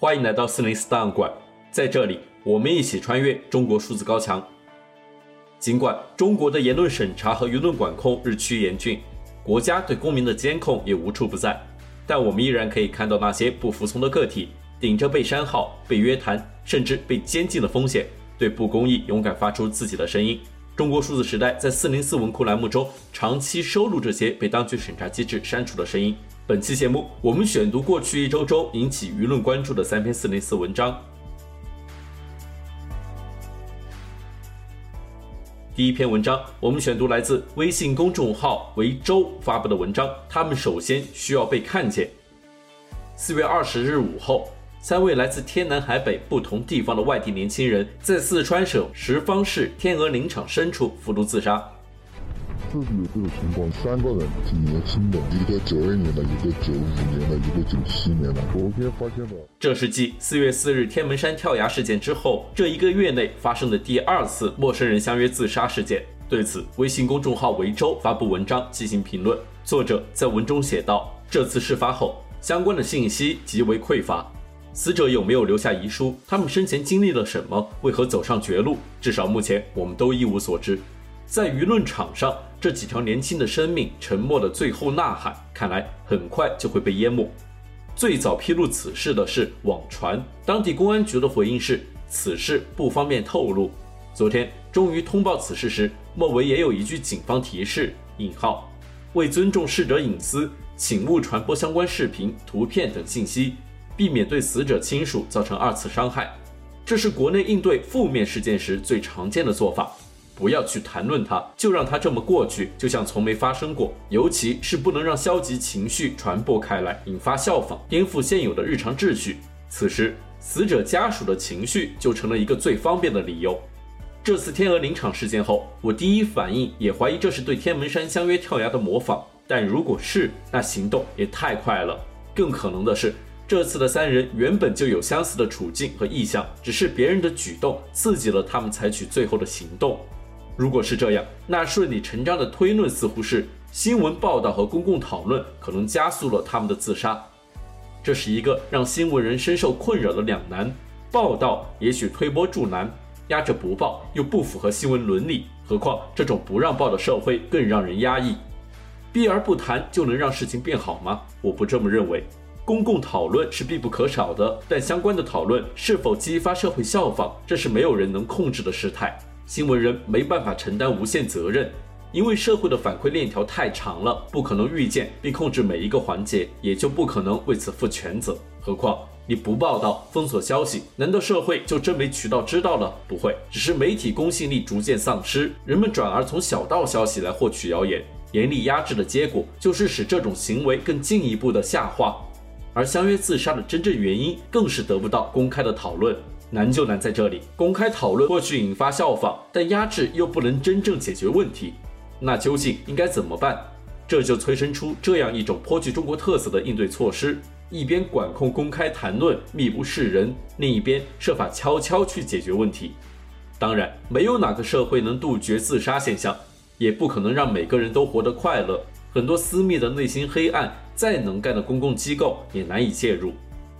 欢迎来到四零四档案馆，在这里，我们一起穿越中国数字高墙。尽管中国的言论审查和舆论管控日趋严峻，国家对公民的监控也无处不在，但我们依然可以看到那些不服从的个体，顶着被删号、被约谈，甚至被监禁的风险，对不公义勇敢发出自己的声音。中国数字时代在四零四文库栏目中长期收录这些被当局审查机制删除的声音。本期节目，我们选读过去一周中引起舆论关注的三篇四零四文章。第一篇文章，我们选读来自微信公众号“维州”发布的文章。他们首先需要被看见。四月二十日午后，三位来自天南海北不同地方的外地年轻人，在四川省什邡市天鹅林场深处服毒自杀。就是有这个情况，三个人挺年轻的，一个九二年的，一个九五年的，一个九七年的。昨天发现的。这是继四月四日天门山跳崖事件之后，这一个月内发生的第二次陌生人相约自杀事件。对此，微信公众号维州发布文章进行评论。作者在文中写道：“这次事发后，相关的信息极为匮乏，死者有没有留下遗书？他们生前经历了什么？为何走上绝路？至少目前，我们都一无所知。”在舆论场上，这几条年轻的生命沉默的最后呐喊，看来很快就会被淹没。最早披露此事的是网传，当地公安局的回应是此事不方便透露。昨天终于通报此事时，末尾也有一句警方提示：引号，为尊重逝者隐私，请勿传播相关视频、图片等信息，避免对死者亲属造成二次伤害。这是国内应对负面事件时最常见的做法。不要去谈论它，就让它这么过去，就像从没发生过。尤其是不能让消极情绪传播开来，引发效仿，颠覆现有的日常秩序。此时，死者家属的情绪就成了一个最方便的理由。这次天鹅林场事件后，我第一反应也怀疑这是对天门山相约跳崖的模仿。但如果是，那行动也太快了。更可能的是，这次的三人原本就有相似的处境和意向，只是别人的举动刺激了他们采取最后的行动。如果是这样，那顺理成章的推论似乎是新闻报道和公共讨论可能加速了他们的自杀。这是一个让新闻人深受困扰的两难：报道也许推波助澜，压着不报又不符合新闻伦理。何况这种不让报的社会更让人压抑。避而不谈就能让事情变好吗？我不这么认为。公共讨论是必不可少的，但相关的讨论是否激发社会效仿，这是没有人能控制的事态。新闻人没办法承担无限责任，因为社会的反馈链条太长了，不可能预见并控制每一个环节，也就不可能为此负全责。何况你不报道、封锁消息，难道社会就真没渠道知道了？不会，只是媒体公信力逐渐丧失，人们转而从小道消息来获取谣言，严厉压制的结果就是使这种行为更进一步的下滑，而相约自杀的真正原因更是得不到公开的讨论。难就难在这里，公开讨论或许引发效仿，但压制又不能真正解决问题。那究竟应该怎么办？这就催生出这样一种颇具中国特色的应对措施：一边管控公开谈论，密不示人；另一边设法悄悄去解决问题。当然，没有哪个社会能杜绝自杀现象，也不可能让每个人都活得快乐。很多私密的内心黑暗，再能干的公共机构也难以介入。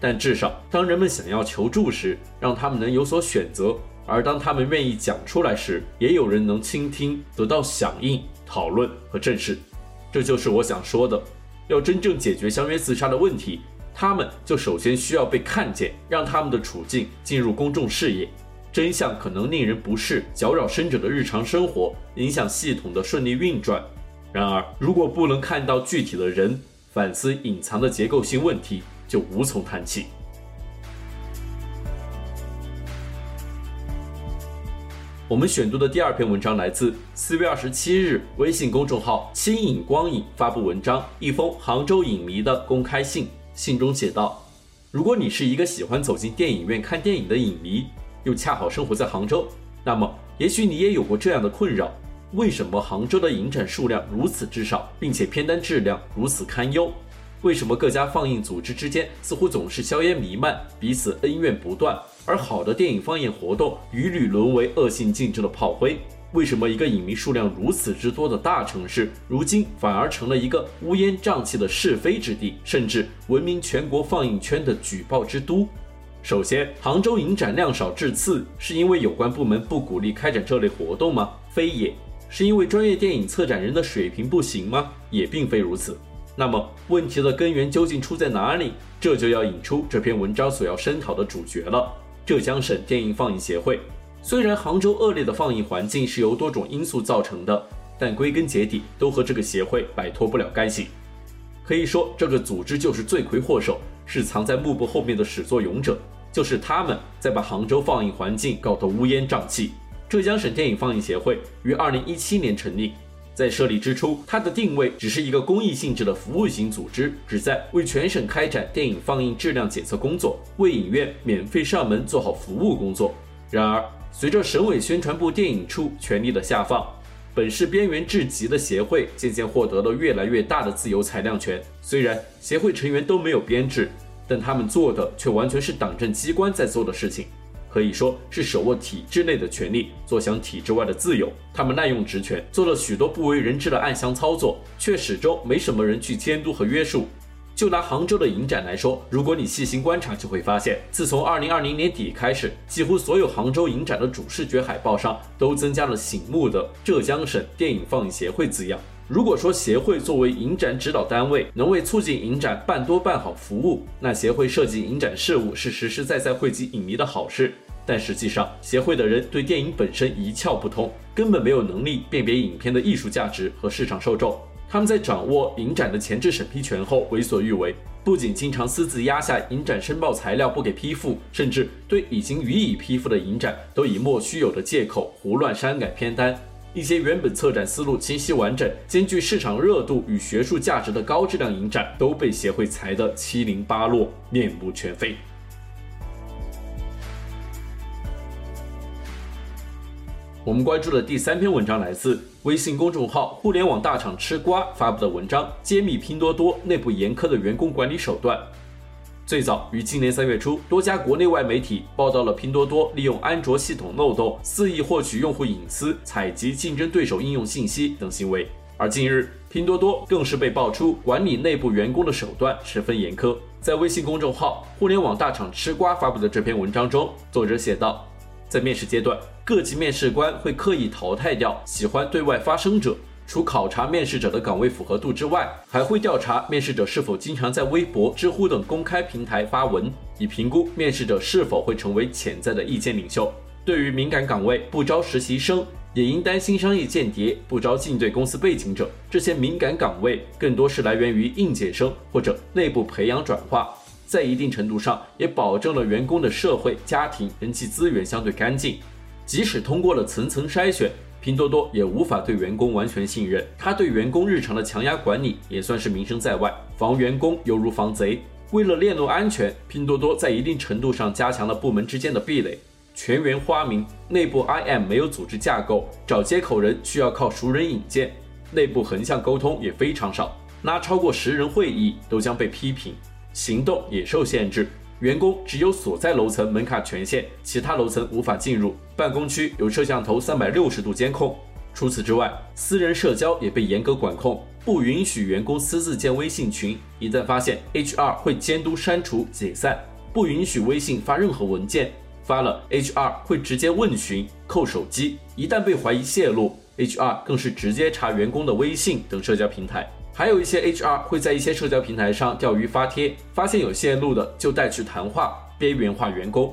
但至少，当人们想要求助时，让他们能有所选择；而当他们愿意讲出来时，也有人能倾听，得到响应、讨论和正视。这就是我想说的：要真正解决相约自杀的问题，他们就首先需要被看见，让他们的处境进入公众视野。真相可能令人不适，搅扰生者的日常生活，影响系统的顺利运转。然而，如果不能看到具体的人，反思隐藏的结构性问题，就无从谈起。我们选读的第二篇文章来自四月二十七日微信公众号“轻影光影”发布文章，一封杭州影迷的公开信。信中写道：“如果你是一个喜欢走进电影院看电影的影迷，又恰好生活在杭州，那么也许你也有过这样的困扰：为什么杭州的影展数量如此之少，并且片单质量如此堪忧？”为什么各家放映组织之间似乎总是硝烟弥漫，彼此恩怨不断，而好的电影放映活动屡屡沦为恶性竞争的炮灰？为什么一个影迷数量如此之多的大城市，如今反而成了一个乌烟瘴气的是非之地，甚至闻名全国放映圈的举报之都？首先，杭州影展量少质次，是因为有关部门不鼓励开展这类活动吗？非也。是因为专业电影策展人的水平不行吗？也并非如此。那么问题的根源究竟出在哪里？这就要引出这篇文章所要声讨的主角了——浙江省电影放映协会。虽然杭州恶劣的放映环境是由多种因素造成的，但归根结底都和这个协会摆脱不了干系。可以说，这个组织就是罪魁祸首，是藏在幕布后面的始作俑者，就是他们在把杭州放映环境搞得乌烟瘴气。浙江省电影放映协会于二零一七年成立，在设立之初，它的定位只是一个公益性质的服务型组织，旨在为全省开展电影放映质量检测工作，为影院免费上门做好服务工作。然而，随着省委宣传部电影处权力的下放，本是边缘至极的协会渐渐获得了越来越大的自由裁量权。虽然协会成员都没有编制，但他们做的却完全是党政机关在做的事情。可以说是手握体制内的权力，坐享体制外的自由。他们滥用职权，做了许多不为人知的暗箱操作，却始终没什么人去监督和约束。就拿杭州的影展来说，如果你细心观察，就会发现，自从2020年底开始，几乎所有杭州影展的主视觉海报上都增加了醒目的“浙江省电影放映协会”字样。如果说协会作为影展指导单位，能为促进影展办多办好服务，那协会设计影展事务是实实在在惠及影迷的好事。但实际上，协会的人对电影本身一窍不通，根本没有能力辨别影片的艺术价值和市场受众。他们在掌握影展的前置审批权后为所欲为，不仅经常私自压下影展申报材料不给批复，甚至对已经予以批复的影展都以莫须有的借口胡乱删改片单。一些原本策展思路清晰完整、兼具市场热度与学术价值的高质量影展，都被协会裁得七零八落、面目全非。我们关注的第三篇文章来自微信公众号“互联网大厂吃瓜”发布的文章，揭秘拼多多内部严苛的员工管理手段。最早于今年三月初，多家国内外媒体报道了拼多多利用安卓系统漏洞肆意获取用户隐私、采集竞争对手应用信息等行为。而近日，拼多多更是被爆出管理内部员工的手段十分严苛。在微信公众号“互联网大厂吃瓜”发布的这篇文章中，作者写道，在面试阶段，各级面试官会刻意淘汰掉喜欢对外发声者。除考察面试者的岗位符合度之外，还会调查面试者是否经常在微博、知乎等公开平台发文，以评估面试者是否会成为潜在的意见领袖。对于敏感岗位不招实习生，也应担心商业间谍不招进对公司背景者，这些敏感岗位更多是来源于应届生或者内部培养转化，在一定程度上也保证了员工的社会、家庭、人际资源相对干净。即使通过了层层筛选。拼多多也无法对员工完全信任，他对员工日常的强压管理也算是名声在外，防员工犹如防贼。为了链路安全，拼多多在一定程度上加强了部门之间的壁垒，全员花名，内部 IM 没有组织架构，找接口人需要靠熟人引荐，内部横向沟通也非常少，拉超过十人会议都将被批评，行动也受限制。员工只有所在楼层门卡权限，其他楼层无法进入。办公区有摄像头三百六十度监控。除此之外，私人社交也被严格管控，不允许员工私自建微信群。一旦发现，HR 会监督删除解散。不允许微信发任何文件，发了 HR 会直接问询扣手机。一旦被怀疑泄露，HR 更是直接查员工的微信等社交平台。还有一些 HR 会在一些社交平台上钓鱼发帖，发现有线路的就带去谈话，边缘化员工。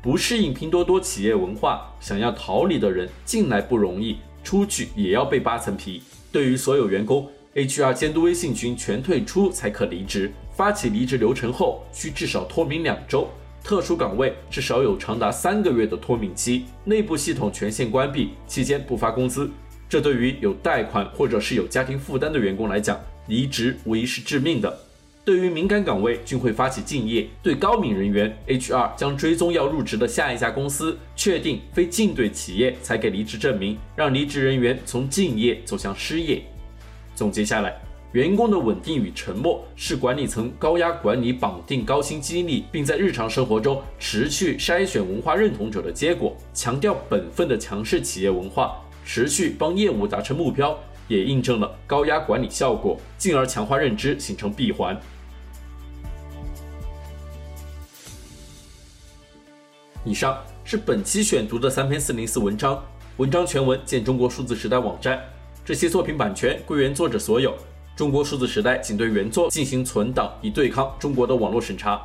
不适应拼多多企业文化，想要逃离的人进来不容易，出去也要被扒层皮。对于所有员工，HR 监督微信群全退出才可离职。发起离职流程后，需至少脱敏两周。特殊岗位至少有长达三个月的脱敏期。内部系统权限关闭期间不发工资。这对于有贷款或者是有家庭负担的员工来讲，离职无疑是致命的。对于敏感岗位，均会发起竞业，对高敏人员，HR 将追踪要入职的下一家公司，确定非竞对企业才给离职证明，让离职人员从竞业走向失业。总结下来，员工的稳定与沉默是管理层高压管理绑定高薪激励，并在日常生活中持续筛选文化认同者的结果。强调本分的强势企业文化。持续帮业务达成目标，也印证了高压管理效果，进而强化认知，形成闭环。以上是本期选读的三篇四零四文章，文章全文见中国数字时代网站。这些作品版权归原作者所有，中国数字时代仅对原作进行存档，以对抗中国的网络审查。